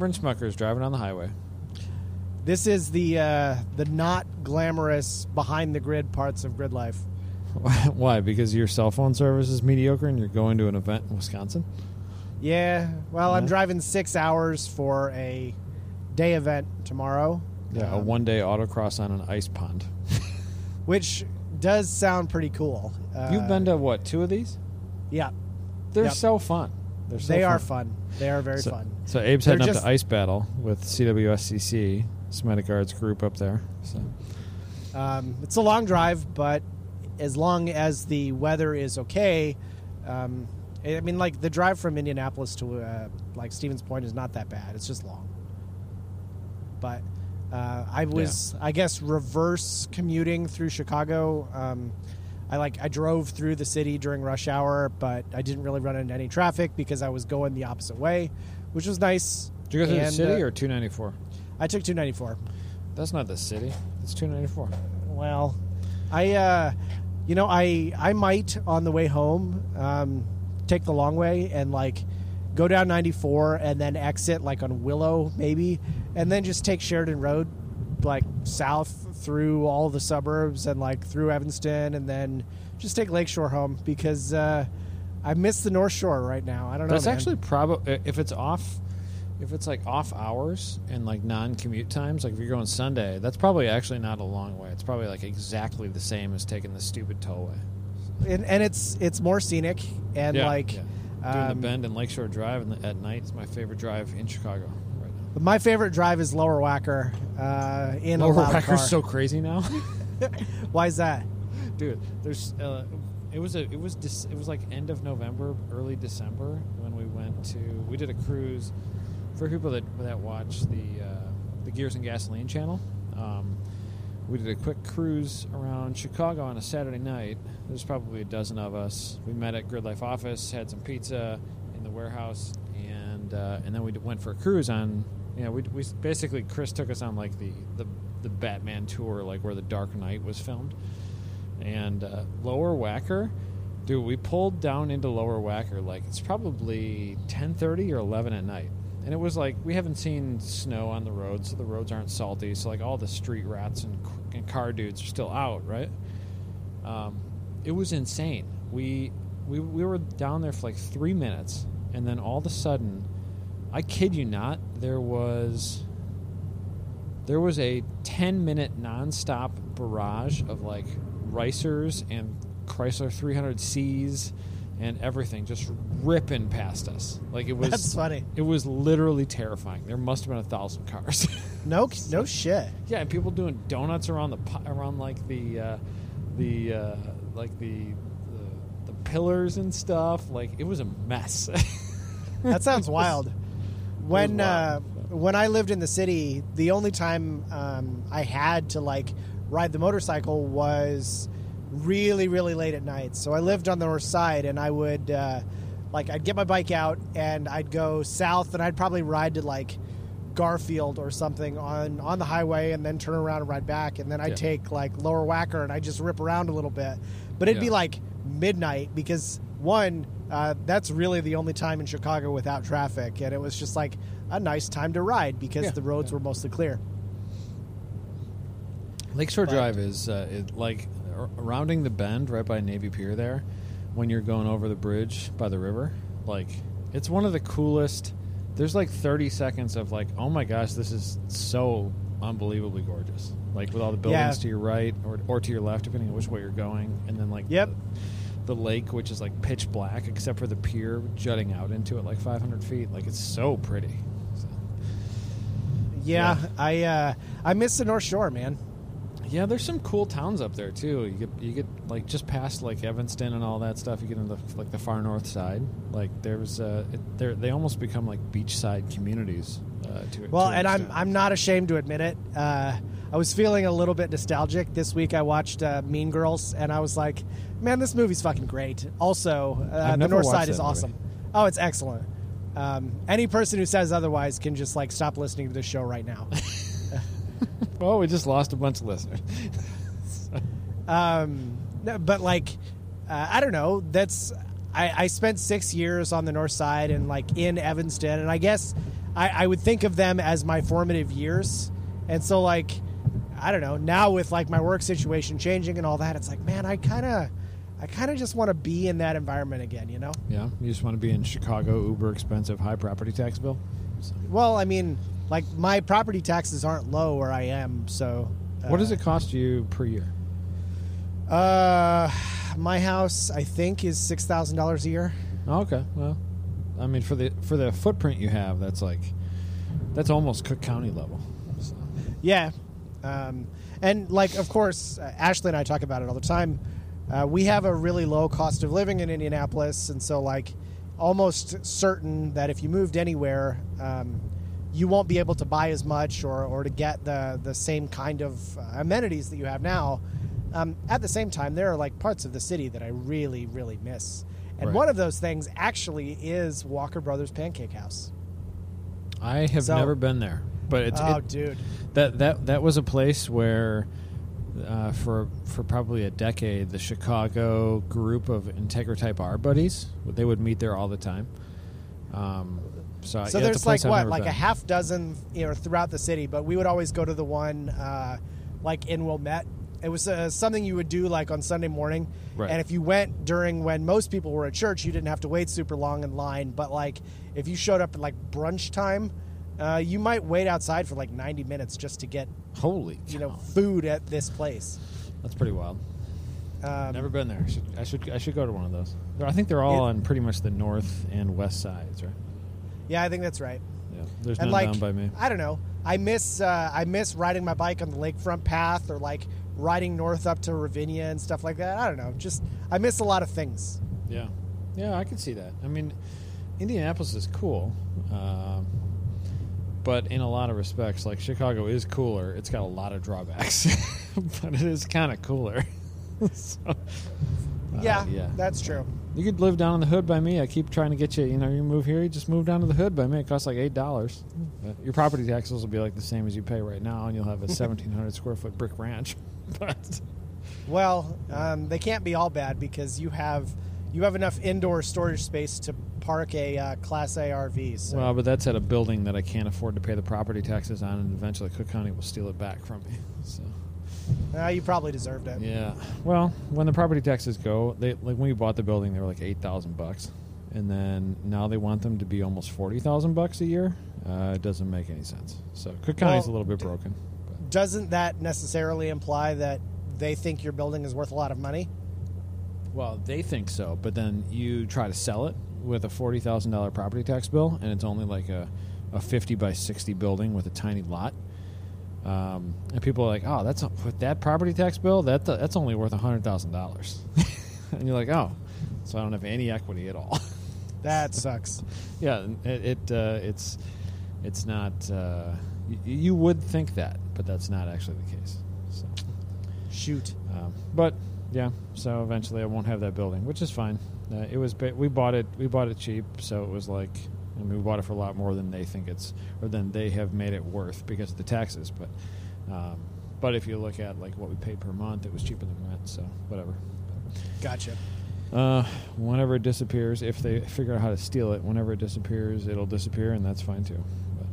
Brent Smuckers driving on the highway. This is the uh, the not glamorous behind the grid parts of grid life. Why? Because your cell phone service is mediocre and you're going to an event in Wisconsin? Yeah, well, I'm driving six hours for a day event tomorrow. Yeah, a um, one day autocross on an ice pond. which does sound pretty cool. Uh, You've been to what, two of these? yeah. They're Yep. so fun. They're so they fun. are fun. They are very so, fun. So Abe's They're heading up to Ice Battle with CWSCC, Semitic Guards group up there. So Um, it's a long drive, but as long as the weather is okay, um, I mean, like the drive from Indianapolis to uh, like Stevens Point is not that bad. It's just long. But uh, I was, I guess, reverse commuting through Chicago. Um, I like I drove through the city during rush hour, but I didn't really run into any traffic because I was going the opposite way, which was nice. Did you go through the city uh, or 294? I took 294. That's not the city. It's 294. Well, I, uh, you know, I I might on the way home um, take the long way and like go down 94 and then exit like on Willow maybe, and then just take Sheridan Road like south through all the suburbs and like through Evanston and then just take Lakeshore home because uh, I miss the North Shore right now. I don't know. That's man. actually probably if it's off, if it's like off hours and like non-commute times, like if you're going Sunday, that's probably actually not a long way. It's probably like exactly the same as taking the stupid tollway. and, and it's it's more scenic and Yeah, like yeah. doing the um, bend and Lakeshore Drive the, at night is my favorite drive in Chicago now. My favorite drive is Lower Wacker uh, in Lower a loud car. So crazy now, Why is that? dude. There's uh, it was a it was Dec- it was like end of November, early December when we went to we did a cruise for people that that watch the uh, the Gears and Gasoline channel. Um, we did a quick cruise around Chicago on a Saturday night. There's probably a dozen of us. We met at Grid Life office, had some pizza in the warehouse, and uh, and then we d- went for a cruise on. Know, we, we basically Chris took us on like the, the the Batman tour, like where the Dark Knight was filmed, and uh, Lower Wacker. Dude, we pulled down into Lower Wacker like it's probably 10:30 or 11 at night. And it was like we haven't seen snow on the roads, so the roads aren't salty. So like all the street rats and, and car dudes are still out, right? Um, it was insane. We we we were down there for like three minutes, and then all of a sudden, I kid you not, there was there was a 10 minute nonstop barrage of like ricers and Chrysler 300Cs and everything just ripping past us. Like it was That's funny. It was literally terrifying. There must have been a thousand cars. No, no shit. yeah, and people doing donuts around the around like the uh, the uh, like the, the the pillars and stuff. Like it was a mess. That sounds wild. When uh, when I lived in the city, the only time um, I had to like ride the motorcycle was really really late at night. So I lived on the north side, and I would uh, like I'd get my bike out and I'd go south, and I'd probably ride to like Garfield or something on on the highway, and then turn around and ride back, and then I'd Yeah. take like Lower Wacker, and I would just rip around a little bit. But it'd be like midnight because one, uh, that's really the only time in Chicago without traffic, and it was just like a nice time to ride because Yeah, the roads yeah. were mostly clear. Lakeshore But- Drive is uh, it, like r- rounding the bend right by Navy Pier there. When you're going over the bridge by the river, like it's one of the coolest. There's like 30 seconds of like, oh my gosh, this is so unbelievably gorgeous. Like with all the buildings Yeah. to your right or, or to your left, depending on which way you're going, and then like Yep. the, the lake, which is like pitch black except for the pier jutting out into it like 500 feet. Like it's so pretty. So, Yeah, Yeah. I uh, I miss the North Shore, man. Yeah, there's some cool towns up there too. You get you get like just past like Evanston and all that stuff. You get into like the far north side. Like there's uh, it, they're, they almost become like beachside communities. Uh, to Well, to an and I'm. I'm not ashamed to admit it. Uh, I was feeling a little bit nostalgic this week. I watched uh, Mean Girls, and I was like, "Man, this movie's fucking great." Also, uh, the North Side is movie. awesome. Oh, it's excellent. Um, any person who says otherwise can just like stop listening to this show right now. well, we just lost a bunch of listeners. um, no, but like, uh, I don't know. That's I, I spent six years on the north side and like in Evanston, and I guess I, I would think of them as my formative years, and so like I don't know now with like my work situation changing and all that, it's like man, I kind of I kind of just want to be in that environment again, you know. Yeah, you just want to be in Chicago, uber expensive, high property tax bill. So- Well, I mean, like my property taxes aren't low where I am, so. What does uh, it cost you per year? Uh, my house I think is six thousand dollars a year. Oh, okay, well, I mean for the for the footprint you have, that's like that's almost Cook County level. So, Yeah, um, and like of course, uh, Ashley and I talk about it all the time. Uh, we have a really low cost of living in Indianapolis, and so like almost certain that if you moved anywhere, um, you won't be able to buy as much or, or to get the the same kind of uh, amenities that you have now. Um, at the same time, there are like parts of the city that I really really miss, and Right. one of those things actually is Walker Brothers Pancake House. I have So- never been there, but it's oh, it- dude. that that that was a place where uh, for for probably a decade the Chicago group of Integra Type R buddies they would meet there all the time. Um, so So yeah, there's like I've what, like a half dozen, you know, throughout the city. But we would always go to the one, uh, like in Wilmette. It was uh, something you would do like on Sunday morning, Right. and if you went during when most people were at church, you didn't have to wait super long in line. But like if you showed up at like brunch time, uh, you might wait outside for like 90 minutes just to get Holy, you know food at this place. that's pretty wild. Um, Never been there. I should, I should I should go to one of those. I think they're all It- on pretty much the north and west sides, right? Yeah, I think that's right. Yeah, there's and none like down by me. I don't know. I miss uh, I miss riding my bike on the lakefront path or like riding north up to Ravinia and stuff like that. I don't know. Just I miss a lot of things. Yeah, yeah, I can see that. I mean, Indianapolis is cool, um, but in a lot of respects, like Chicago is cooler. It's got a lot of drawbacks, but it is kind of cooler. so, uh, yeah, yeah. that's true. You could live down in the hood by me. I keep trying to get you. You know, you move here, you just move down to the hood by me. It costs like eight dollars. Your property taxes will be like the same as you pay right now, and you'll have a seventeen hundred square foot brick ranch. But Well, um, they can't be all bad because you have you have enough indoor storage space to park a uh, Class A RV. So. well, but that's at a building that I can't afford to pay the property taxes on, and eventually Cook County will steal it back from me. So. Uh, you probably deserved it. Yeah. Well, when the property taxes go, they like when we bought the building, they were like eight thousand bucks, and then now they want them to be almost forty thousand bucks a year. Uh, it doesn't make any sense. So Cook County's Well, a little bit broken. But Doesn't that necessarily imply that they think your building is worth a lot of money? well, they think so, but then you try to sell it with a forty thousand dollar property tax bill, and it's only like a a fifty by sixty building with a tiny lot. Um, and people are like, "Oh, that's with that property tax bill, that that's only worth hundred thousand dollars," and you're like, "Oh, so I don't have any equity at all." That sucks. Yeah, it, it uh, it's it's not. Uh, y- you would think that, but that's not actually the case. So, Shoot. um, but yeah, so eventually I won't have that building, which is fine. Uh, it was ba- we bought it we bought it cheap, so it was like I mean, we bought it for a lot more than they think it's or than they have made it worth because of the taxes. But um, but if you look at like what we paid per month, it was cheaper than rent. So whatever. Gotcha. Uh, whenever it disappears, if they figure out how to steal it, whenever it disappears, it'll disappear, and that's fine too. But,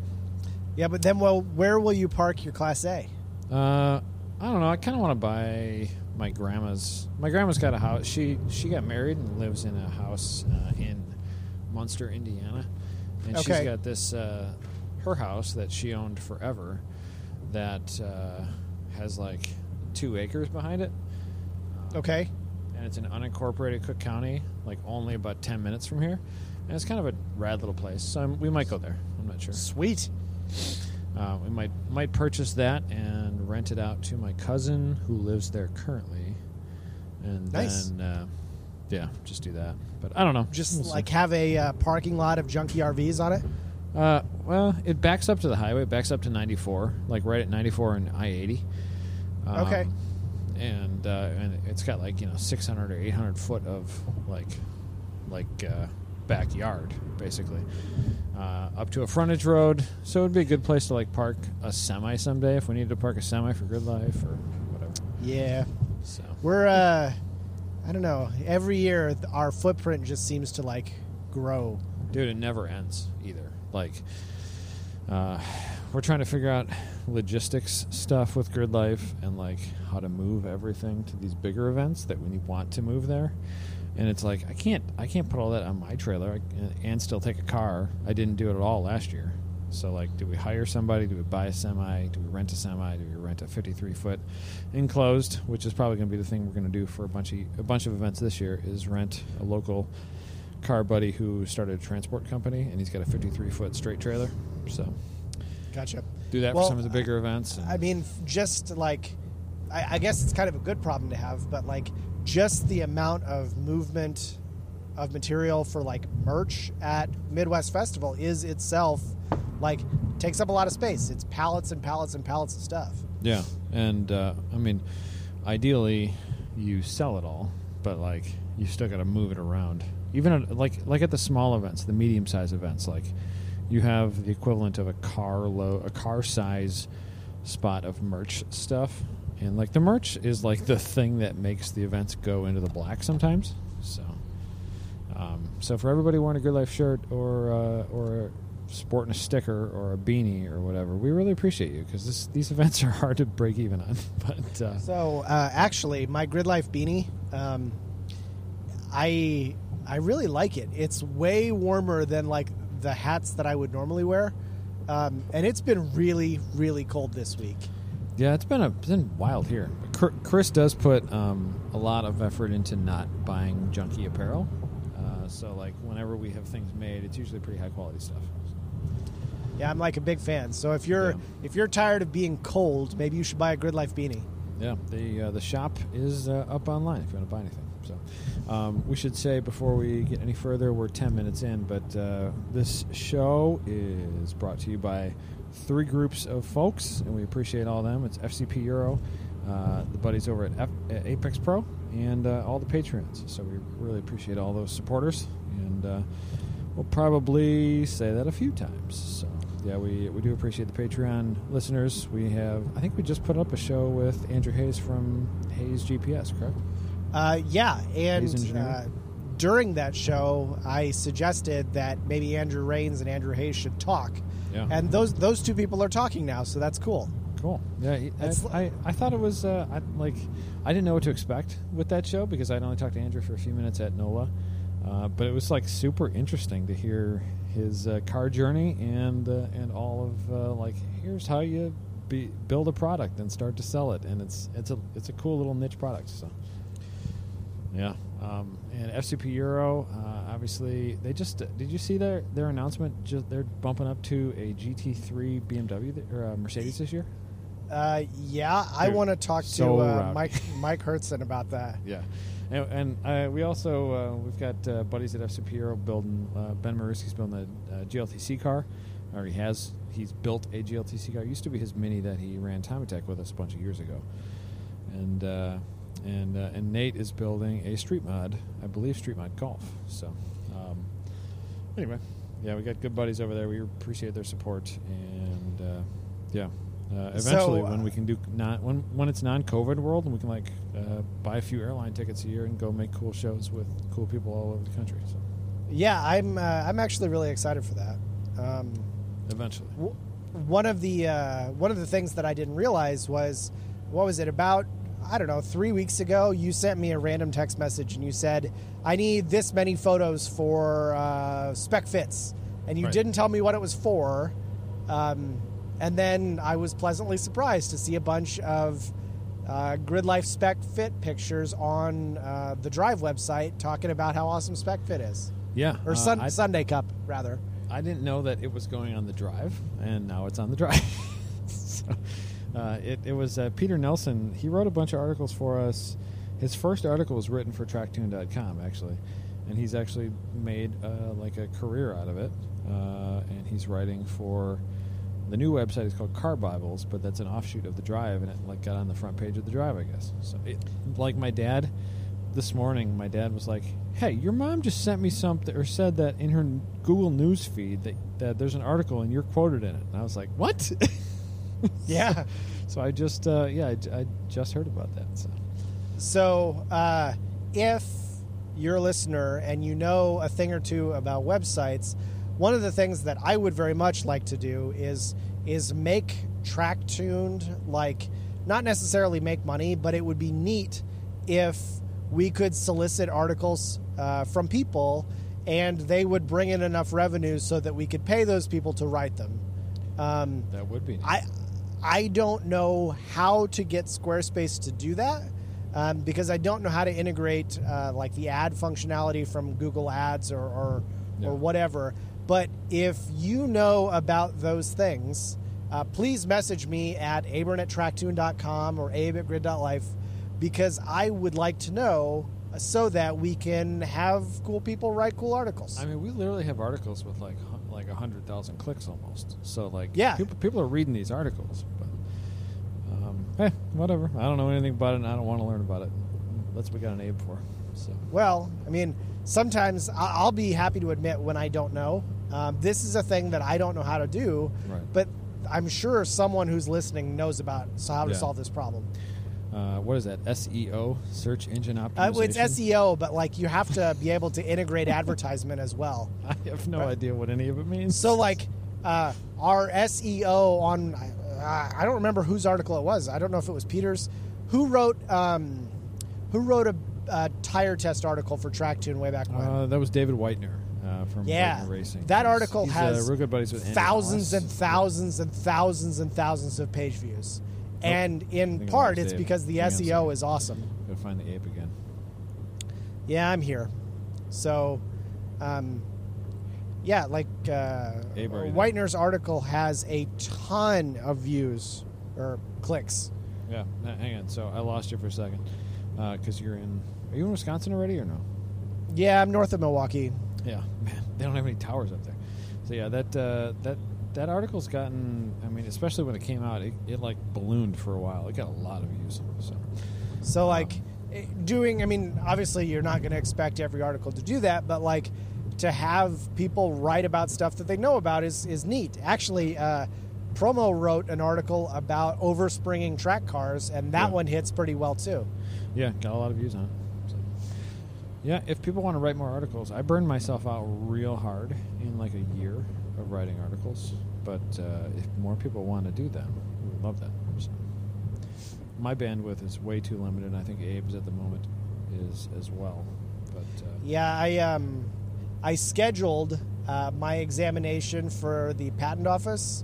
Yeah, but then, well, where will you park your Class A? uh, I don't know. I kind of want to buy my grandma's. My grandma's got a house. She she got married and lives in a house uh, in Munster, Indiana, and she's got this uh, her house that she owned forever that uh, has like two acres behind it. Okay. and it's in unincorporated Cook County, like only about ten minutes from here. And it's kind of a rad little place, so I'm, we might go there. I'm not sure. Sweet. Uh, we might might purchase that and rent it out to my cousin who lives there currently, and Nice. then uh, yeah, just do that. But I don't know. Just We'll see. like have a uh, parking lot of junky RVs on it. Uh, well, it backs up to the highway. It backs up to 94, like right at 94 and I-80. Um, Okay. And uh, and it's got like you know 600 or 800 foot of like like uh, backyard basically uh, up to a frontage road. So it'd be a good place to like park a semi someday if we needed to park a semi for Grid Life or whatever. Yeah. So We're, uh, I don't know. Every year, our footprint just seems to like grow. dude, it never ends either. Like uh, we're trying to figure out logistics stuff with Grid Life and like how to move everything to these bigger events that we want to move there. And it's like I can't I can't put all that on my trailer uh, and still take a car. I didn't do it at all last year. So like, do we hire somebody? Do we buy a semi? Do we rent a semi? Do we rent a 53 foot enclosed? Which is probably going to be the thing we're going to do for a bunch of a bunch of events this year. Is rent a local car buddy who started a transport company and he's got a 53 foot straight trailer. So, gotcha. Do that Well, for some of the bigger events. I mean, just like, I, I guess it's kind of a good problem to have, but like, just the amount of movement of material for like merch at Midwest Festival is itself like takes up a lot of space. It's pallets and pallets and pallets of stuff. Yeah, and uh, I mean, ideally, you sell it all, but like you still got to move it around. Even at, like like at the small events, the medium size events, like you have the equivalent of a car low, a car size spot of merch stuff, and like the merch is like the thing that makes the events go into the black sometimes. So, um, so for everybody wearing a Grid Life shirt or uh, or sporting a sticker or a beanie or whatever, we really appreciate you because these events are hard to break even on. But uh, So uh, actually, my Grid Life beanie, um, I I really like it. It's way warmer than like the hats that I would normally wear, um, and it's been really really cold this week. Yeah, it's been a it's been wild here. Chris does put um, a lot of effort into not buying junky apparel. Uh, so like whenever we have things made, it's usually pretty high quality stuff. Yeah, I'm like a big fan. So if you're Yeah. if you're tired of being cold, maybe you should buy a Grid Life beanie. Yeah, the uh, the shop is uh, up online if you want to buy anything. So um, we should say before we get any further, we're ten minutes in, but uh, this show is brought to you by three groups of folks, and we appreciate all of them. It's FCP Euro, uh, the buddies over at, F- at Apex Pro, and uh, all the Patreons. So we really appreciate all those supporters, and uh, we'll probably say that a few times. So yeah, we we do appreciate the Patreon listeners. We have I think we just put up a show with Andrew Hayes from Hayes GPS, correct? Uh, yeah, and uh, during that show, I suggested that maybe Andrew Rains and Andrew Hayes should talk, Yeah. and those those two people are talking now, so that's cool. Cool. Yeah, I, I, I thought it was uh, I, like I didn't know what to expect with that show because I'd only talked to Andrew for a few minutes at NOLA, uh, but it was like super interesting to hear his uh, car journey and uh, and all of uh, like here's how you be, build a product and start to sell it, and it's it's a it's a cool little niche product. So yeah, um, and FCP Euro uh, obviously they just did you see their their announcement? Just they're bumping up to a GT3 BMW th- or uh, Mercedes this year. Uh, yeah, I want to talk to so uh. Mike Mike Hurczyn about that. Yeah, and, and uh, we also uh, we've got uh, buddies at FCP Euro building. Uh, ben Maruski's building a uh, GLTC car, or he has. He's built a GLTC car. It used to be his Mini that he ran Time Attack with us a bunch of years ago, and uh, and uh, and Nate is building a street mod, I believe Street Mod Golf. So um, anyway, yeah, we got good buddies over there. We appreciate their support, and uh, yeah. Uh, So, eventually, uh, when we can do not when when it's non-COVID world, and we can like uh, buy a few airline tickets a year and go make cool shows with cool people all over the country. So Yeah, I'm uh, I'm actually really excited for that. Um, eventually, w- one of the uh, one of the things that I didn't realize was what was it about I don't know three weeks ago you sent me a random text message and you said I need this many photos for uh, spec fits and you Right. didn't tell me what it was for um, and then I was pleasantly surprised to see a bunch of uh, grid life spec fit pictures on uh, the drive website talking about how awesome spec fit is yeah. or uh, sun- I, Sundae Cup rather. I didn't know that it was going on the drive, and now it's on the drive. so, uh, it, it was uh, Peter Nelson. He wrote a bunch of articles for us. His first article was written for Tracktune.com, actually, and he's actually made uh, like a career out of it. Uh, and he's writing for the new website is called Car Bibles, but that's an offshoot of the Drive, and it like got on the front page of the Drive, I guess. So, it, like my dad, this morning, my dad was like, "Hey, your mom just sent me something, or said that in her Google News feed that, that there's an article and you're quoted in it." And I was like, "What?" Yeah. so I just, uh, yeah, I, I just heard about that. So So, uh, if you're a listener and you know a thing or two about websites, one of the things that I would very much like to do is is make track tuned like not necessarily make money, but it would be neat if we could solicit articles uh, from people and they would bring in enough revenue so that we could pay those people to write them. Um, That would be. I I don't know how to get Squarespace to do that um, because I don't know how to integrate uh, like the ad functionality from Google Ads or or, Yeah. or whatever. But if you know about those things, uh, please message me at abern at tracktune.com or abe at grid.life because I would like to know so that we can have cool people write cool articles. I mean, we literally have articles with like like a hundred thousand clicks almost. So like, Yeah. people, people are reading these articles. But um, hey, whatever. I don't know anything about it, and I don't want to learn about it. That's what we got an Abe for. So Well, I mean, sometimes I'll be happy to admit when I don't know. Um, this is a thing that I don't know how to do, Right. but I'm sure someone who's listening knows about so how to Yeah. solve this problem. Uh, what is that? SEO, search engine Uh, optimization. it's SEO, but like you have to be able to integrate advertisement as well. I have no Uh, idea what any of it means. So, like uh, our SEO on, uh, I don't remember whose article it was. I don't know if it was Peter's. Who wrote um, who wrote a, a tire test article for Track Tracktune way back when? uh, that was David Whitener uh, from Yeah, Racing. that He's- article he's, has uh, real good buddies with thousands and thousands and thousands and thousands of page views. And in part, it's because the Hang on a SEO second. is awesome. Gotta find the Abe again. Yeah, I'm here. So, um, yeah, like uh, Abe, you there? Whitener's article has a ton of views or clicks. Yeah, hang on. So I lost you for a second because you're in. Are you in Wisconsin already or no? Yeah, I'm north of Milwaukee. Yeah, man, they don't have any towers up there. So yeah, that uh, that that article's gotten. I mean, especially when it came out, it, it like ballooned for a while. It got a lot of views. So So, like, eh, doing, I mean, obviously, you're not going to expect every article to do that, but like, to have people write about stuff that they know about is, is neat. Actually, uh, Promo wrote an article about overspringing track cars, and that Yeah. one hits pretty well too. yeah, got a lot of views on it. So, yeah, if people want to write more articles, I burned myself out real hard in like a year writing articles. But uh, if more people want to do them, we would love that. So, my bandwidth is way too limited. and I think Abe's at the moment is as well. But uh, Yeah, I um, I scheduled uh, my examination for the patent office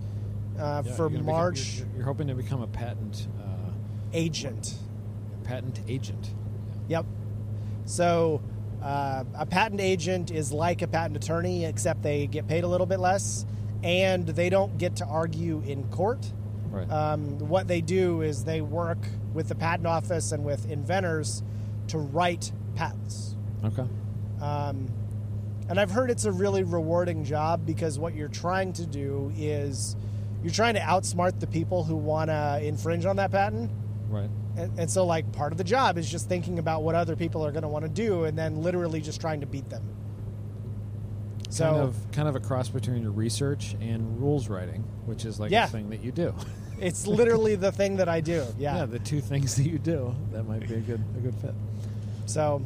uh, yeah, for you're gonna become- March you're, you're hoping to become a patent uh, agent. patent agent. Yep. So uh, a patent agent is like a patent attorney, except they get paid a little bit less, and they don't get to argue in court. Right. Um, what they do is they work with the patent office and with inventors to write patents. okay. Um, and I've heard it's a really rewarding job because what you're trying to do is you're trying to outsmart the people who want to infringe on that patent. Right. And, and so, like, part of the job is just thinking about what other people are going to want to do and then literally just trying to beat them. So, kind of kind of a cross between your research and rules writing, which is like Yeah. a thing that you do. it's literally the thing that I do. Yeah. the two things that you do that might be a good a good fit. So,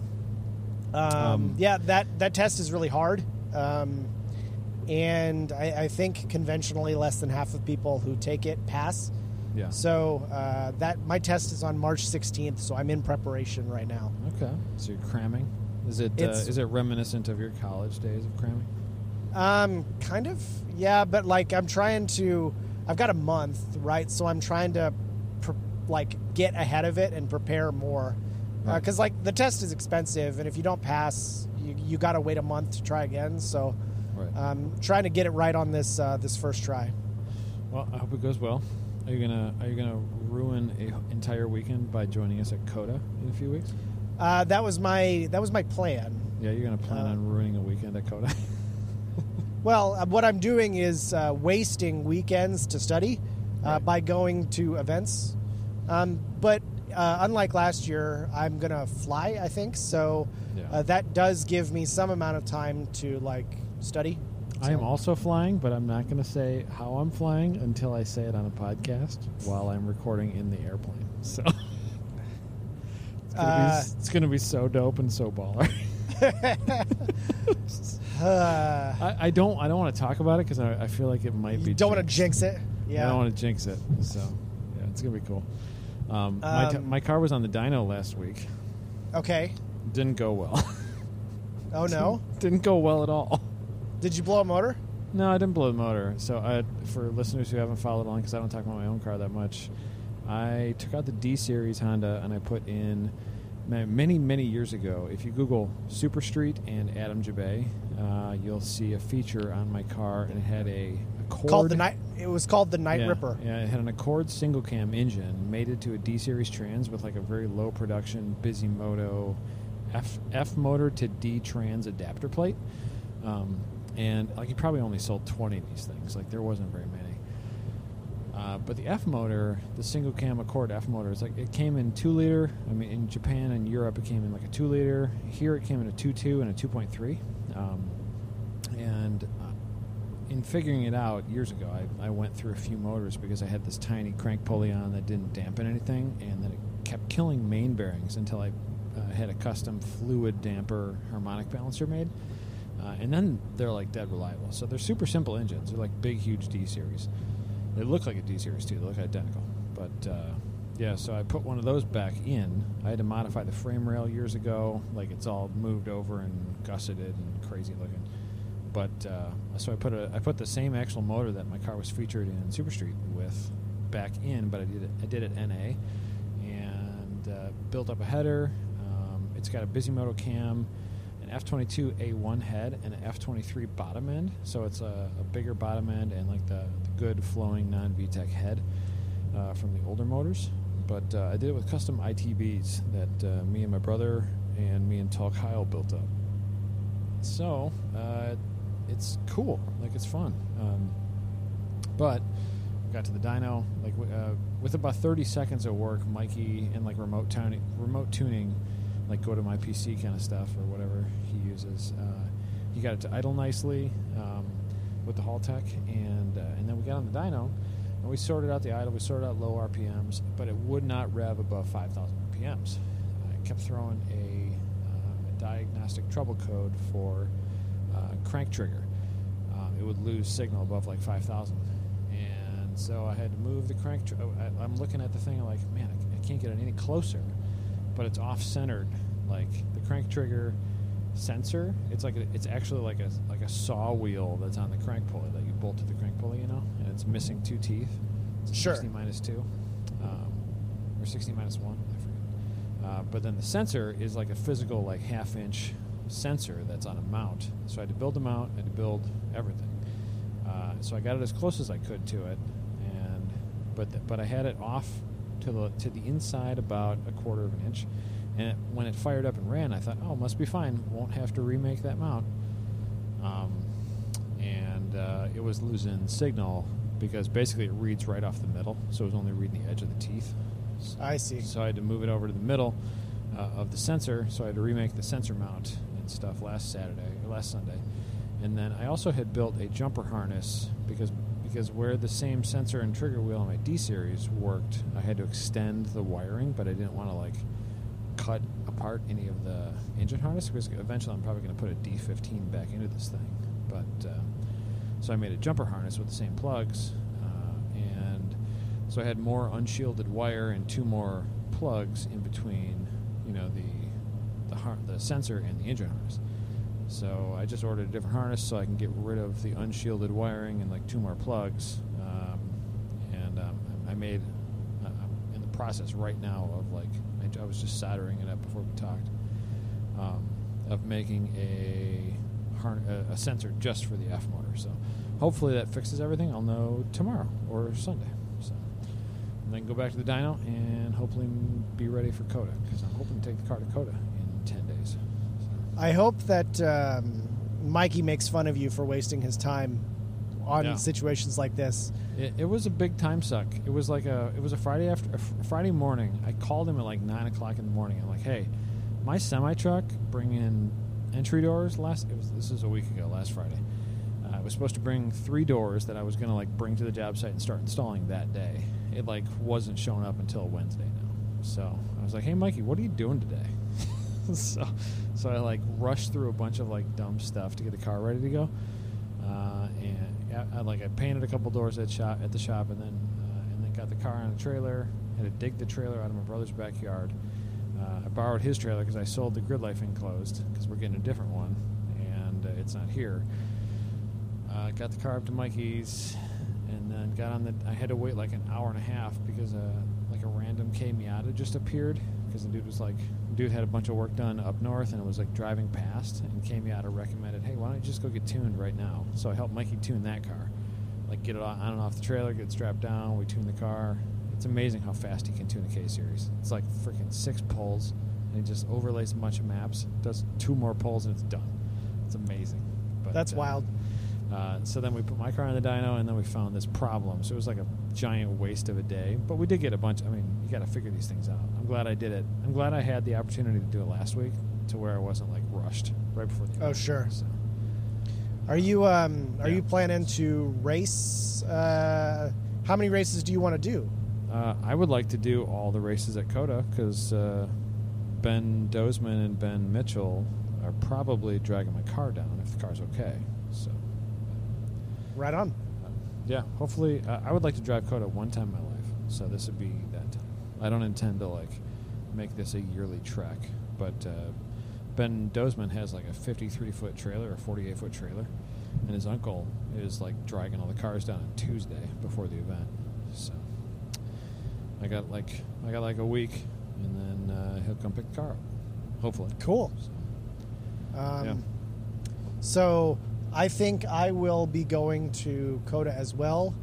um, Um, yeah, that, that test is really hard. Um, and I, I think conventionally less than half of people who take it pass. Yeah. So uh, that my test is on March 16th, so I'm in preparation right now. Okay. So you're cramming. Is it uh, It's- is it reminiscent of your college days of cramming? Um, kind of, yeah, but like I'm trying to. I've got a month, right? So I'm trying to, pr- like, get ahead of it and prepare more, Right. because like the test is expensive, and if you don't pass, you you got to wait a month to try again. So, Right. um, trying to get it right on this uh, this first try. well, I hope it goes well. Are you gonna Are you gonna ruin a entire weekend by joining us at Coda in a few weeks? Uh, that was my that was my plan. Yeah, you're gonna plan Uh, on ruining a weekend at Coda. Well, uh, what I'm doing is uh, wasting weekends to study uh, Right. by going to events. Um, but uh, unlike last year, I'm gonna fly. I think so. Yeah. Uh, that does give me some amount of time to like study. I am also flying, but I'm not going to say how I'm flying until I say it on a podcast while I'm recording in the airplane. So it's gonna, Uh, be, gonna be so dope and so baller. Uh, I, I don't. I don't want to talk about it because I, I feel like it might be. you don't want to jinxed. jinx it. Yeah. I don't want to jinx it. So yeah, it's gonna be cool. Um, my, t- Um, my car was on the dyno last week. okay. Didn't go well. Oh no. Didn't go well at all. Did you blow a motor? No, I didn't blow the motor. So, I, for listeners who haven't followed along, because I don't talk about my own car that much, I took out the D series Honda and I put in many, many years ago. If you Google Super Street and Adam Jabe, uh, you'll see a feature on my car, and it had a Accord. Called the night. It was called the Night yeah, Ripper. Yeah, it had an Accord single cam engine, mated to a D series trans with like a very low production Bisimoto F F motor to D trans adapter plate. Um, and like he probably only sold 20 of these things. Like there wasn't very many. Uh, but the F motor, the single cam Accord F motor, it's like it came in two liter. I mean, in Japan and Europe, it came in like a two liter. Here, it came in a 2.2 and a 2.3. Um, and uh, in figuring it out years ago, I, I went through a few motors because I had this tiny crank pulley on that didn't dampen anything, and that it kept killing main bearings until I uh, had a custom fluid damper harmonic balancer made. Uh, and then they're like dead reliable. So they're super simple engines. They're like big, huge D series. They look like a D series too. They look identical. But uh, yeah, so I put one of those back in. I had to modify the frame rail years ago. Like it's all moved over and gusseted and crazy looking. But uh, so I put a I put the same actual motor that my car was featured in Super Street with back in, but I did it I did it NA and uh, built up a header. Um, it's got a Bisimoto cam, an F22 A1 head, and an F23 bottom end. So it's a, a bigger bottom end and like the, the good flowing non VTEC head uh, from the older motors. But uh, I did it with custom ITBs that uh, me and my brother and me and Tall Kyle built up. So uh, it's cool, like it's fun. Um, but got to the dyno like uh, with about 30 seconds of work mikey and like remote tuning remote tuning like go to my pc kind of stuff or whatever he uses. Uh, he got it to idle nicely um, with the Haltech and uh, and then we got on the dyno and we sorted out the idle we sorted out low rpms but it would not rev above 5000 rpms i kept throwing a, uh, a diagnostic trouble code for uh, crank trigger. Um, it would lose signal above like 5000 and so I had to move the crank. Tr- oh, I, I'm looking at the thing, like, man, I, I can't get it any closer, but it's off-centered. Like the crank trigger sensor, it's like a, it's actually like a like a saw wheel that's on the crank pulley that you bolt to the crank pulley, you know, and it's missing two teeth. It's Sure. 60 minus two, um, or 60 minus one, I forget. Uh, but then the sensor is like a physical, like half-inch sensor that's on a mount. So I had to build a mount, I had to build everything. Uh, so I got it as close as I could to it, and but th- but I had it off to the to the inside about a quarter of an inch, and it, when it fired up and ran, I thought, oh, must be fine. Won't have to remake that mount. Um, and uh, it was losing signal because basically it reads right off the middle, so it was only reading the edge of the teeth. I see. So I had to move it over to the middle uh, of the sensor. So I had to remake the sensor mount and stuff last Saturday or last Sunday. And then I also had built a jumper harness because because where the same sensor and trigger wheel on my D series worked, I had to extend the wiring, but I didn't want to like cut apart any of the engine harness because eventually I'm probably going to put a D15 back into this thing. But uh, so I made a jumper harness with the same plugs, uh, and so I had more unshielded wire and two more plugs in between, you know, the the, har- the sensor and the engine harness. So I just ordered a different harness so I can get rid of the unshielded wiring and like two more plugs. Um, and um, I made, uh, I'm in the process right now of like, I, I was just soldering it up before we talked, um, of making a, har- a, a sensor just for the F motor. So hopefully that fixes everything. I'll know tomorrow or Sunday. So and then go back to the dyno and hopefully be ready for Coda because I'm hoping to take the car to Coda in 10 days. So. I hope that um, Mikey makes fun of you for wasting his time on Yeah. situations like this. It, it was a big time suck. It was like a it was a Friday after a fr- Friday morning. I called him at like nine o'clock in the morning. I'm like, hey, my semi truck bringing entry doors last. It was this is a week ago, last Friday. Uh, I was supposed to bring three doors that I was gonna like bring to the job site and start installing that day. It like wasn't showing up until Wednesday now. So I was like, hey, Mikey, what are you doing today? so, so I like rushed through a bunch of like dumb stuff to get the car ready to go. Uh, and I, like I painted a couple doors at shop at the shop, and then uh, and then got the car on a trailer. Had to dig the trailer out of my brother's backyard. Uh, I borrowed his trailer because I sold the Grid Life enclosed because we're getting a different one, and uh, it's not here. Uh, got the car up to Mikey's, and then got on the. I had to wait like an hour and a half because uh, like a random K Miata just appeared because the dude was like, dude had a bunch of work done up north and it was like driving past, and came out Miata recommended, hey, why don't you just go get tuned right now? So I helped Mikey tune that car, like get it on and off the trailer, get it strapped down. We tune the car. It's amazing how fast he can tune a K series. It's like freaking six pulls, and he just overlays a bunch of maps, does two more pulls, and it's done. It's amazing. But, That's uh, wild. Uh, so then we put my car in the dyno, and then we found this problem. So it was like a giant waste of a day. But we did get a bunch. I mean, you got to figure these things out. I'm glad I did it. I'm glad I had the opportunity to do it last week, to where I wasn't like rushed right before the. Oh, sure. So, Are you um are Yeah. you planning to race? Uh, how many races do you want to do? uh, I would like to do all the races at Coda because uh, Ben Dozman and Ben Mitchell are probably dragging my car down if the car's okay. So. Right on. Yeah, hopefully, uh, I would like to drive Coda one time in my life, so this would be that time. I don't intend to like make this a yearly trek, but uh, Ben Dozman has like a 53 foot trailer or 48 foot trailer, and his uncle is like dragging all the cars down on Tuesday before the event. So I got like I got like a week, and then uh, he'll come pick the car up, hopefully. Cool. So, Um, Yeah. So I think I will be going to Coda as well,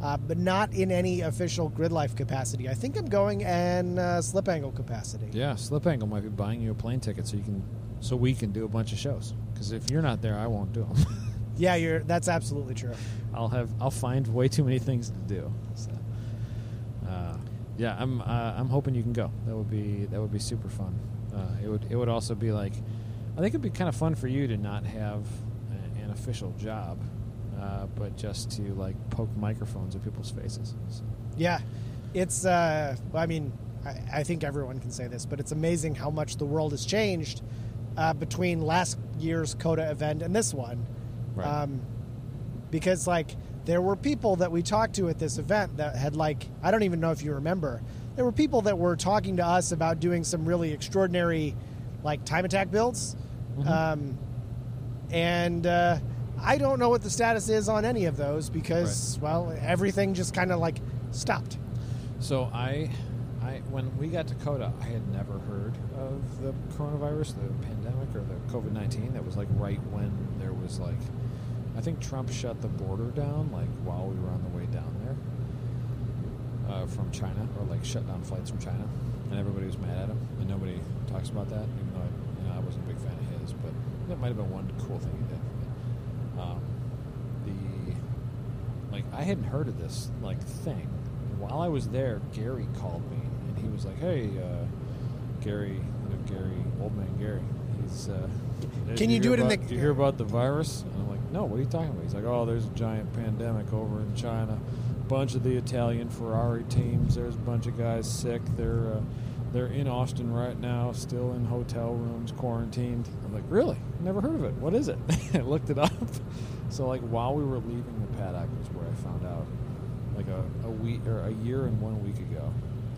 uh, but not in any official grid life capacity. I think I'm going in uh, slip angle capacity. Yeah, Slip Angle might be buying you a plane ticket so you can, so we can do a bunch of shows. Because if you're not there, I won't do them. Yeah, you're. That's absolutely true. I'll have, I'll find way too many things to do. So, uh, yeah, I'm, uh, I'm hoping you can go. That would be, that would be super fun. Uh, it would, it would also be like, I think it'd be kind of fun for you to not have an official job, uh, but just to like poke microphones at people's faces. So, Yeah, it's. Uh, I mean, I, I think everyone can say this, but it's amazing how much the world has changed uh, between last year's Coda event and this one. Right. Um, because like there were people that we talked to at this event that had like I don't even know if you remember. There were people that were talking to us about doing some really extraordinary, like time attack builds, Mhm. um, and uh, I don't know what the status is on any of those because well everything just kind of like stopped. So I, I when we got to Coda, I had never heard of the coronavirus, the pandemic, or the COVID nineteen. That was like right when there was like, I think Trump shut the border down like while we were on the way down there uh, from China, or like shut down flights from China, and everybody was mad at him, and nobody talks about that, even though I, you know, I wasn't a big fan of but that might have been one cool thing he did. Um, the like I hadn't heard of this like thing. While I was there, Gary called me and he was like, "Hey, uh, Gary, you Gary, old man Gary. He's uh, Can you do hear it in the- Do you hear about the virus?" And I'm like, "No, what are you talking about?" He's like, "Oh, there's a giant pandemic over in China. A Bunch of the Italian Ferrari teams. There's a bunch of guys sick. They're uh, they're in Austin right now, still in hotel rooms, quarantined." I'm like, "Really? Never heard of it. What is it?" I looked it up. So like while we were leaving the paddock was where I found out, like a, a week or a year and one week ago,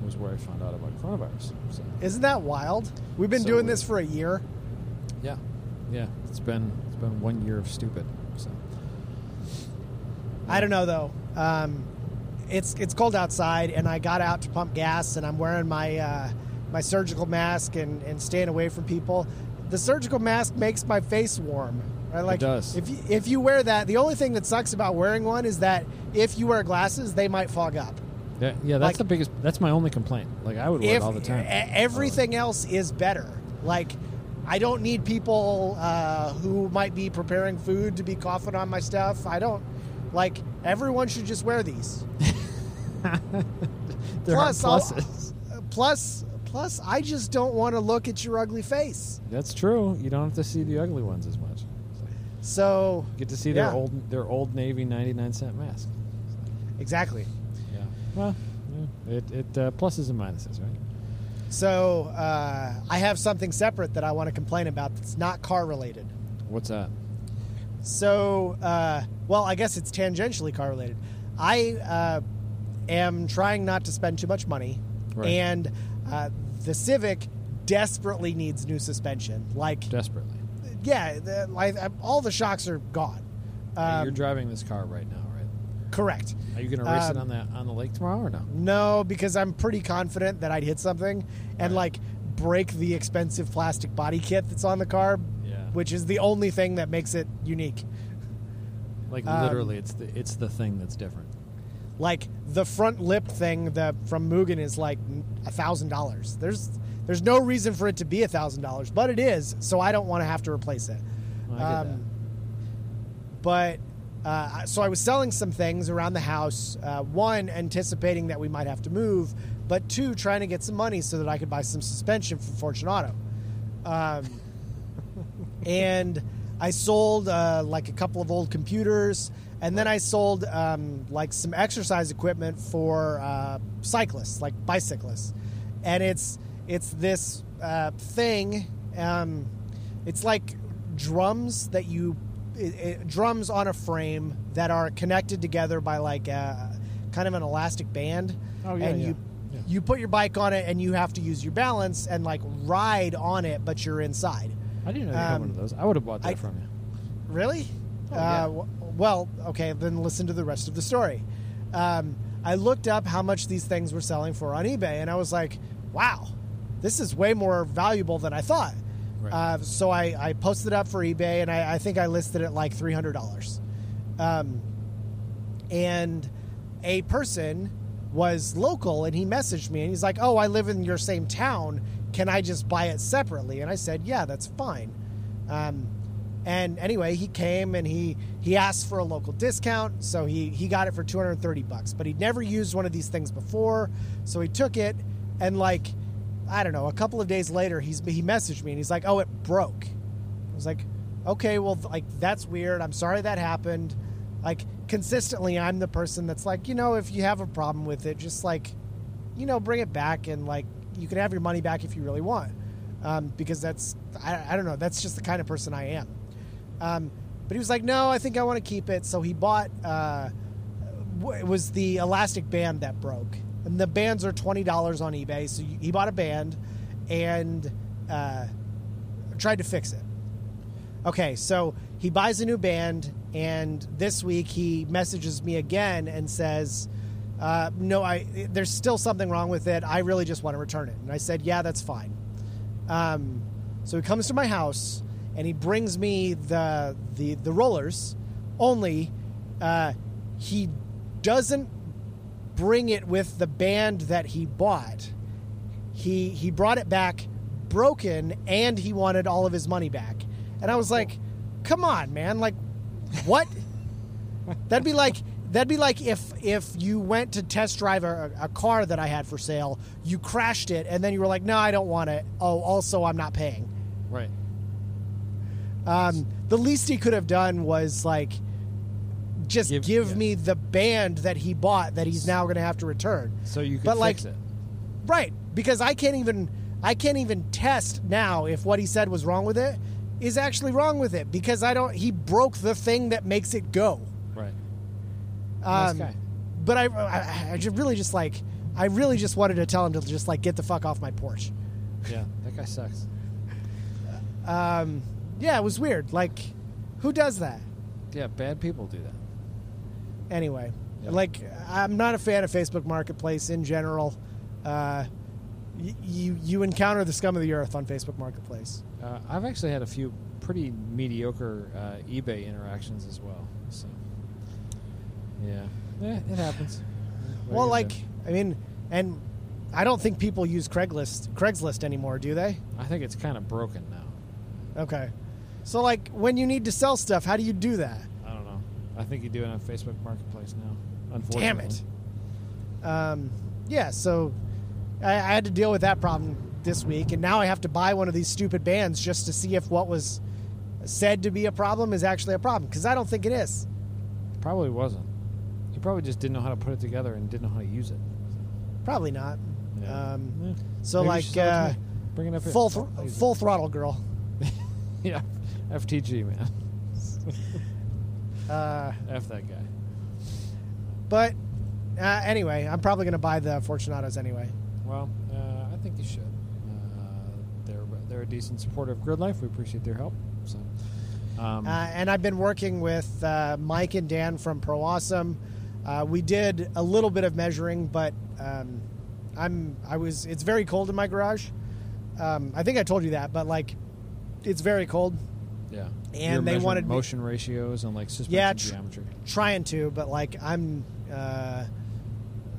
was where I found out about coronavirus. So Isn't that wild? We've been So doing this for a year. yeah, yeah, it's been it's been one year of stupid. So I don't know though. Um, it's it's cold outside, and I got out to pump gas, and I'm wearing my uh, my surgical mask and, and staying away from people. The surgical mask makes my face warm. Right? Like does. If you, if you wear that, the only thing that sucks about wearing one is that if you wear glasses, they might fog up. yeah, yeah, that's Like- the biggest. That's my only complaint. Like I would wear it all the time. everything else is better. Like I don't need people uh, who might be preparing food to be coughing on my stuff. I don't like everyone should just wear these. there are plus, I'll- plus, plus, I just don't want to look at your ugly face. That's true. You don't have to see the ugly ones as much. So You get to see their Yeah. old their old Navy ninety nine cent mask. exactly. Yeah. Well, yeah, it it uh, pluses and minuses, right? So uh, I have something separate that I want to complain about that's not car related. What's that? So, uh, well, I guess it's tangentially car related. I uh, am trying not to spend too much money, Right. and uh, the Civic desperately needs new suspension. Like, Desperately. yeah, the, like all the shocks are gone. Um, You're driving this car right now, right? correct. Are you going to race it Um, on the on the lake tomorrow or no? No, because I'm pretty confident that I'd hit something and Right. like break the expensive plastic body kit that's on the car, Yeah. which is the only thing that makes it unique. Like um, literally, it's the it's the thing that's different. Like the front lip thing the from Mugen is like a thousand dollars. There's there's no reason for it to be a thousand dollars, but it is. So I don't want to have to replace it. I get Um, But uh, so I was selling some things around the house. Uh, one, anticipating that we might have to move, but two, trying to get some money so that I could buy some suspension from Fortunato. Um, and I sold uh, like a couple of old computers, and then I sold um, like some exercise equipment for uh, cyclists, like bicyclists. And it's it's this uh, thing. Um, it's like drums that you it, it, drums on a frame that are connected together by like a, kind of an elastic band. Oh, yeah, and yeah. you Yeah. you put your bike on it and you have to use your balance and like ride on it, but you're inside. I didn't know you had um, one of those. I would have bought that I- from you. Really? Oh, uh, well, okay, then listen to the rest of the story. Um, I looked up how much these things were selling for on eBay, and I was like, wow, this is way more valuable than I thought. Right. Uh, so I, I posted up for eBay, and I, I think I listed it like $300. Um, and a person was local, and he messaged me, and he's like, oh, I live in your same town. Can I just buy it separately? And I said, yeah, that's fine. Um, and anyway, he came and he he asked for a local discount, so he he got it for 230 bucks. But he'd never used one of these things before, so he took it and like I don't know, a couple of days later, he's he messaged me and he's like, "Oh, it broke." I was like, "Okay, well, like that's weird. I'm sorry that happened." Like consistently, I'm the person that's like, you know, if you have a problem with it, just like, you know, bring it back and like you can have your money back if you really want, um, because that's I, I don't know, that's just the kind of person I am. Um, but he was like, no, I think I want to keep it. So he bought. Uh, it was the elastic band that broke, and the bands are twenty dollars on eBay. So he bought a band, and uh, tried to fix it. Okay, so he buys a new band, and this week he messages me again and says, uh, "No, I there's still something wrong with it. I really just want to return it." And I said, "Yeah, that's fine." Um, so he comes to my house and he brings me the the the rollers. Only uh, he doesn't bring it with the band that he bought. He he brought it back broken, and he wanted all of his money back. And I was like, "Come on, man! Like, what? that'd be like." That'd be like if if you went to test drive a, a car that I had for sale, you crashed it, and then you were like, "No, I don't want it." Oh, also, I'm not paying. Right. Um, the least he could have done was like just Give- give, yeah. me the band that he bought that he's now going to have to return. So you could But, like- fix it. Right, because I can't even I can't even test now if what he said was wrong with it is actually wrong with it because I don't he broke the thing that makes it go. Right. Nice Um, guy. But I, I I just really just like I really just wanted to tell him to just like get the fuck off my porch. Yeah, that guy sucks. Um, yeah, it was weird. Like, who does that? Yeah, bad people do that. anyway Yeah. like i'm not a fan of facebook marketplace in general uh, y- you you encounter the scum of the earth on facebook marketplace Uh, I've actually had a few pretty mediocre uh, eBay interactions as well. So, yeah, yeah, it happens. What well like i mean and i don't think people use craigslist craigslist anymore do they I think it's kind of broken now. okay so like when you need to sell stuff how do you do that I don't know. I think you do it on Facebook Marketplace now. Unfortunately. damn it um, yeah so I, I had to deal with that problem this week and now i have to buy one of these stupid bands just to see if what was said to be a problem is actually a problem because i don't think it is Probably wasn't. You probably just didn't know how to put it together and didn't know how to use it. Probably not. Yeah. Yeah. Um, Eh, so maybe like uh, me. bring it up full thr- full throttle girl. yeah, FTG man. Uh, F that guy. but uh, anyway, I'm probably going to buy the Fortunatos anyway. Well, uh, I think you should. Uh, they're they're a decent supporter of Grid Life. We appreciate their help. So, um, Uh, and I've been working with uh, Mike and Dan from Pro Awesome. Uh, we did a little bit of measuring, but um, I'm I was it's very cold in my garage. Um, I think I told you that, but like it's very cold. Yeah, and You're they wanted me- motion ratios and like suspension Yeah, tr- geometry. Trying to, but like I'm. Uh,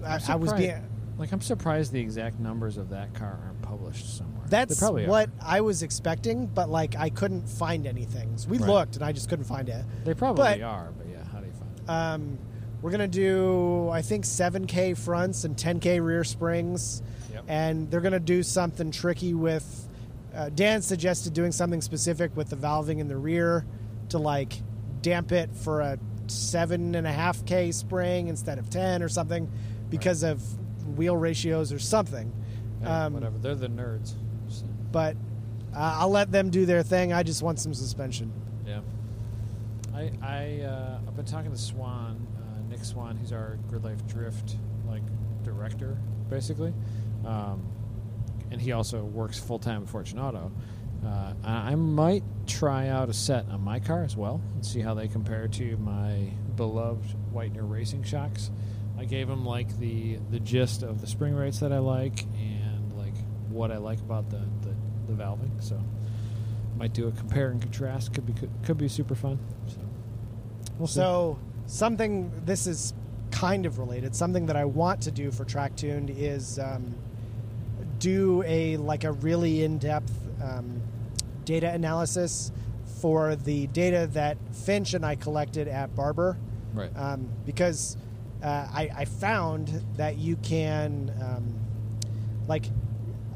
I, I'm I was being. Like I'm surprised the exact numbers of that car aren't published somewhere. That's they probably what Are. I was expecting, but like I couldn't find anything. So we Right. looked, and I just couldn't find it. They probably but- are, but yeah, how do you find it? Um, we're gonna do, I think, 7K fronts and 10K rear springs, Yep. and they're gonna do something tricky with. Uh, Dan suggested doing something specific with the valving in the rear to like damp it for a seven and a half K spring instead of 10 or something because of wheel ratios or something. Yeah, um, whatever. They're the nerds. So, But uh, I'll let them do their thing. I just want some suspension. yeah. I I uh, I've been talking to Swan, uh, Nick Swan. who's our Grid Life Drift like director, basically, um, and he also works full time at Fortunato. Uh, I might try out a set on my car as well and see how they compare to my beloved Whitener Racing shocks. I gave him like the the gist of the spring rates that I like and like what I like about the the, the valving. So might do a compare and contrast. Could be could, could be super fun. So we'll. So something this is kind of related. Something that I want to do for Track Tuned is um, do a like a really in depth um, data analysis for the data that Finch and I collected at Barber, right. um, because uh, I, I found that you can um, like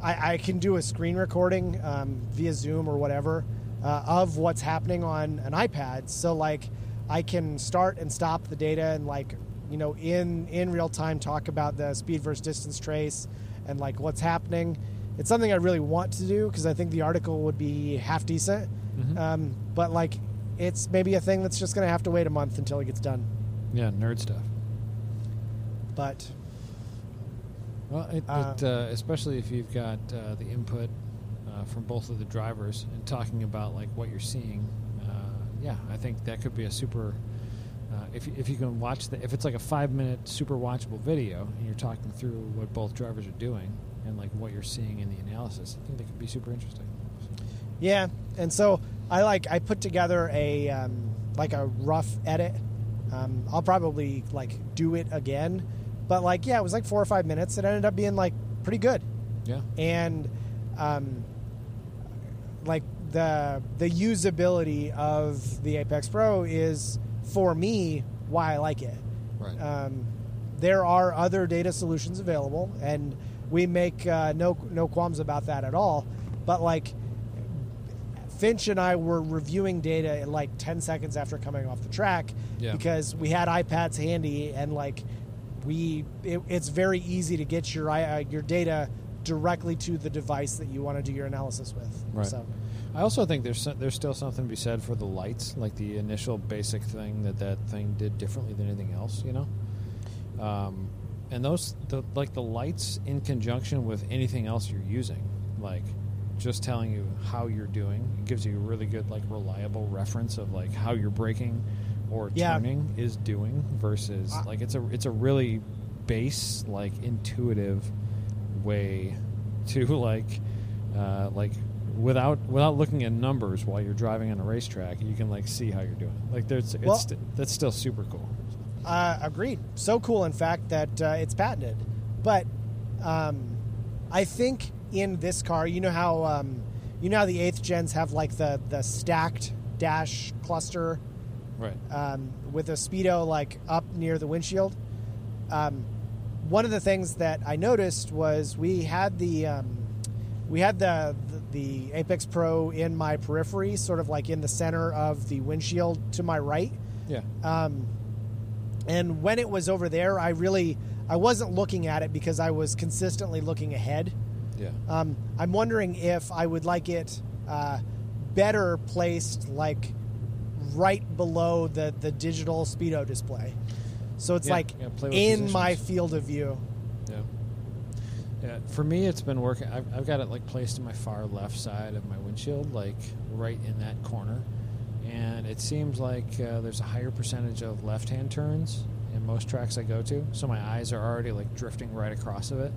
I, I can do a screen recording um, via Zoom or whatever uh, of what's happening on an iPad. So like I can start and stop the data and like you know in in real time talk about the speed versus distance trace and like what's happening. It's something I really want to do because I think the article would be half decent. Mhm. Um, but like it's maybe a thing that's just going to have to wait a month until it gets done. yeah, nerd stuff. But Well, it, Uh, it, uh, especially if you've got uh, the input uh, from both of the drivers and talking about like what you're seeing. Uh, yeah, I think that could be a super. Uh, if you- if you can watch the if it's like a five minute super watchable video and you're talking through what both drivers are doing and like what you're seeing in the analysis, I think that could be super interesting. Yeah, and so I like I put together a um, like a rough edit. Um, I'll probably like do it again, but like yeah, it was like four or five minutes. It ended up being like pretty good, Yeah, and um, like the the usability of the Apex Pro is for me why I like it. right. Um, there are other data solutions available, and we make uh, no no qualms about that at all. But like Finch and I were reviewing data in like ten seconds after coming off the track Yeah. because we had iPads handy, and like we it, it's very easy to get your uh, your data directly to the device that you want to do your analysis with. Right. So I also think there's there's still something to be said for the lights, like the initial basic thing that that thing did differently than anything else, you know. Um, and those the, like the lights in conjunction with anything else you're using, like just telling you how you're doing, it gives you a really good like reliable reference of like how you're braking or Yeah. turning is doing versus like it's a it's a really base like intuitive way to like uh, like without without looking at numbers while you're driving on a racetrack you can like see how you're doing like there's it's Well- st- that's still super cool Uh, agreed. So cool, in fact, that uh, it's patented. But um, I think in this car, you know how um, you know how the eighth gens have like the the stacked dash cluster right um, with a speedo like up near the windshield. Um, one of the things that I noticed was we had the um, we had the, the Apex Pro in my periphery, sort of like in the center of the windshield to my right. yeah Um, and when it was over there, I really I wasn't looking at it because I was consistently looking ahead. Yeah. Um, I'm wondering if I would like it uh, better placed, like right below the the digital speedo display. So it's Yeah, like yeah, in my field of view. Yeah. Yeah. For me, it's been working. I've, I've got it like placed in my far left side of my windshield, like right in that corner. And it seems like uh, there's a higher percentage of left-hand turns in most tracks I go to, so my eyes are already like drifting right across of it.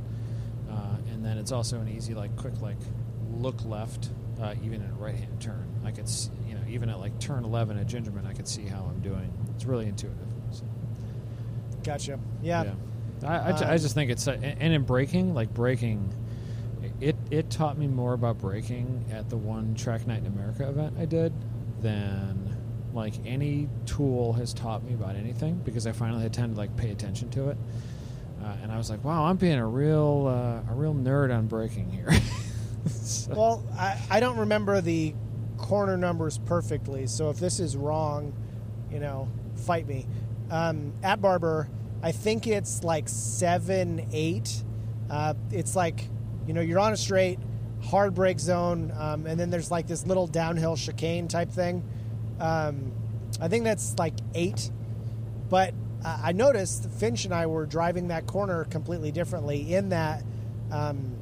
Uh, and then it's also an easy, like, quick, like, look left, uh, even in a right-hand turn. I could, s you know, even at like turn 11 at Gingerman, I could see how I'm doing. It's really intuitive. So. Gotcha. Yeah. I, I, ju- I Um, just think it's uh, and in braking, like breaking it it taught me more about braking at the one Track Night in America event I did than like any tool has taught me about anything because I finally had time to like pay attention to it, uh, and I was like, wow, I'm being a real uh, a real nerd on braking here. So- Well, I, I don't remember the corner numbers perfectly, so if this is wrong, you know, fight me. Um, at Barber, I think it's like seven, eight. Uh, it's like, you know, you're on a straight, hard brake zone, um, and then there's like this little downhill chicane type thing. Um, I think that's like eight. But uh, I noticed Finch and I were driving that corner completely differently in that. Um,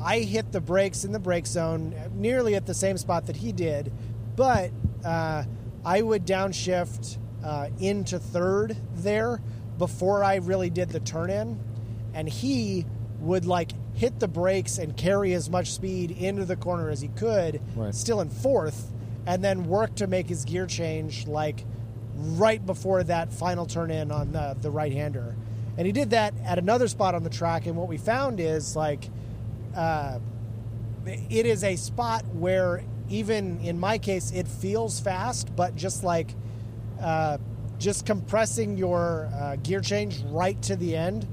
I hit the brakes in the brake zone nearly at the same spot that he did, but uh, I would downshift uh, into third there before I really did the turn in, and he would like hit the brakes and carry as much speed into the corner as he could, Right. still in fourth, and then work to make his gear change like right before that final turn in on the, the right hander. And he did that at another spot on the track, and what we found is like uh, it is a spot where even in my case it feels fast but just like uh, just compressing your uh, gear change right to the end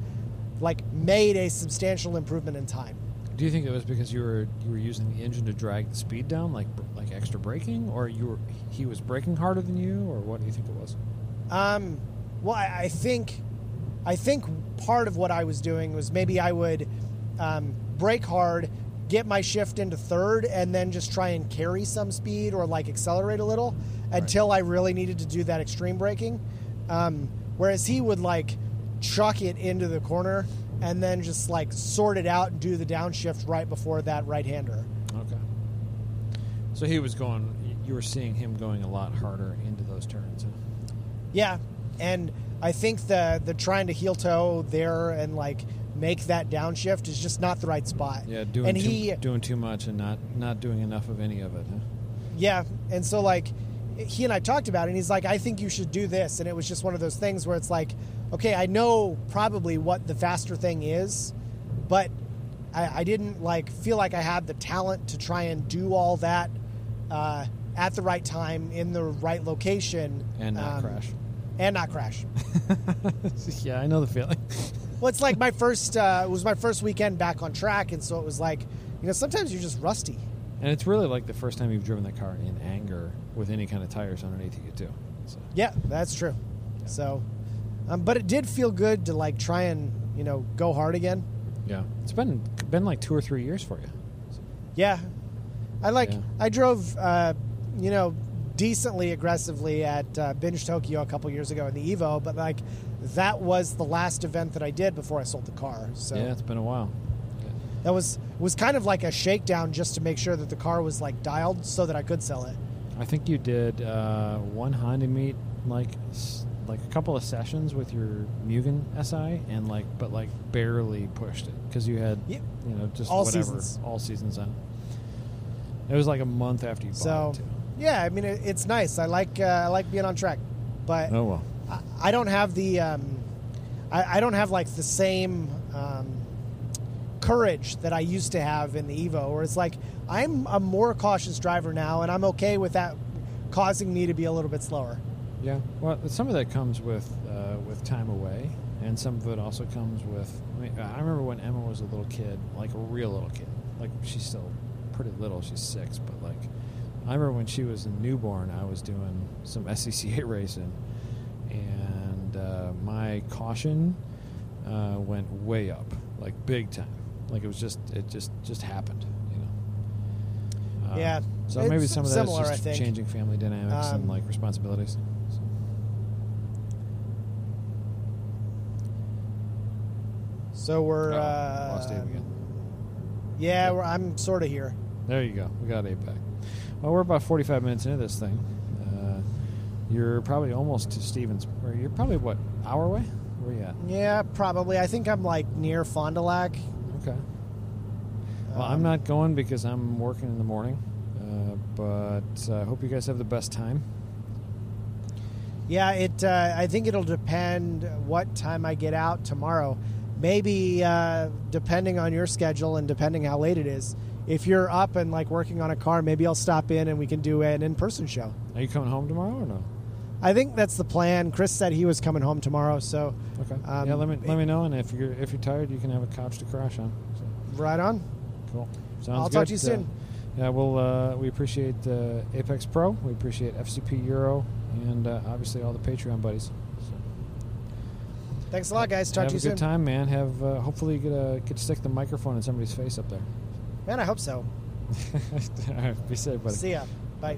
like made a substantial improvement in time. Do you think it was because you were you were using the engine to drag the speed down, like like extra braking, or you were he was braking harder than you, or what do you think it was? Um, well, I, I think, I think part of what I was doing was maybe I would um, brake hard, get my shift into third, and then just try and carry some speed or like accelerate a little until I really needed to do that extreme braking. Um, whereas he would like chuck it into the corner and then just like sort it out and do the downshift right before that right hander. Okay. So he was going. You were seeing him going a lot harder into those turns. Huh? Yeah, and I think the the trying to heel toe there and like make that downshift is just not the right spot. Yeah, doing and too, he doing too much and not not doing enough of any of it. Huh? yeah, and so like he and I talked about it and he's like I think you should do this and it was just one of those things where it's like okay, I know probably what the faster thing is, but I, I didn't like feel like I had the talent to try and do all that uh, at the right time in the right location And not um, crash. and not crash. yeah, I know the feeling. Well, it's like my first. Uh, it was my first weekend back on track, and so it was like, you know, sometimes you're just rusty. and it's really like the first time you've driven the car in anger with any kind of tires underneath you too. So. Yeah, that's true. So, um, but it did feel good to like try and you know go hard again. Yeah, it's been been like two or three years for you. Yeah, I like. Yeah. I drove, uh, you know, decently aggressively at uh, Binge Tokyo a couple years ago in the Evo, but like that was the last event that I did before I sold the car. So Yeah, it's been a while. that was was kind of like a shakedown just to make sure that the car was like dialed so that I could sell it. I think you did uh, one Honda meet like like a couple of sessions with your Mugen SI and like but like barely pushed it because you had Yeah. you know just All whatever seasons. all seasons on. it. It was like a month after you bought So it too. yeah, I mean it, it's nice. I like uh, I like being on track, but Oh well. I, I don't have the um, I, I don't have like the same um, courage that I used to have in the Evo, where it's like I'm a more cautious driver now, and I'm okay with that causing me to be a little bit slower. Yeah, well, some of that comes with uh, with time away, and some of it also comes with. I, mean, I remember when Emma was a little kid, like a real little kid. Like she's still pretty little; she's six, but like I remember when she was a newborn, I was doing some SCCA racing, and uh, my caution uh, went way up, like big time. Like it was just it just just happened. Um, Yeah, So it's maybe some of that is similar, I just changing family dynamics Um, and like responsibilities. So, So we're. Oh, uh, lost Dave again. Yeah, we're, I'm sort of here. there you go. We got APEC. Well, we're about 45 minutes into this thing. Uh, you're probably almost to Stevens. Or you're probably what hour away? Where you at? Yeah, probably. I think I'm like near Fond du Lac. Okay. Well, I'm not going because I'm working in the morning. Uh, but I hope you guys have the best time. Yeah, it. Uh, I think it'll depend what time I get out tomorrow. Maybe uh, depending on your schedule and depending how late it is. If you're up and like working on a car, maybe I'll stop in and we can do an in-person show. Are you coming home tomorrow or no? I think that's the plan. Chris said he was coming home tomorrow, so Okay. Um, yeah, let me let me know, and if you're if you're tired, you can have a couch to crash on. So, right on. Cool. Sounds I'll good. talk to you soon. yeah, well, uh, we appreciate uh, Apex Pro. We appreciate FCP Euro, and uh, obviously all the Patreon buddies. Thanks a lot, guys. Talk have to you soon. Have a good time, man. Have uh, hopefully you get a get to stick the microphone in somebody's face up there. Man, I hope so. all right, be safe, buddy. See ya. Bye.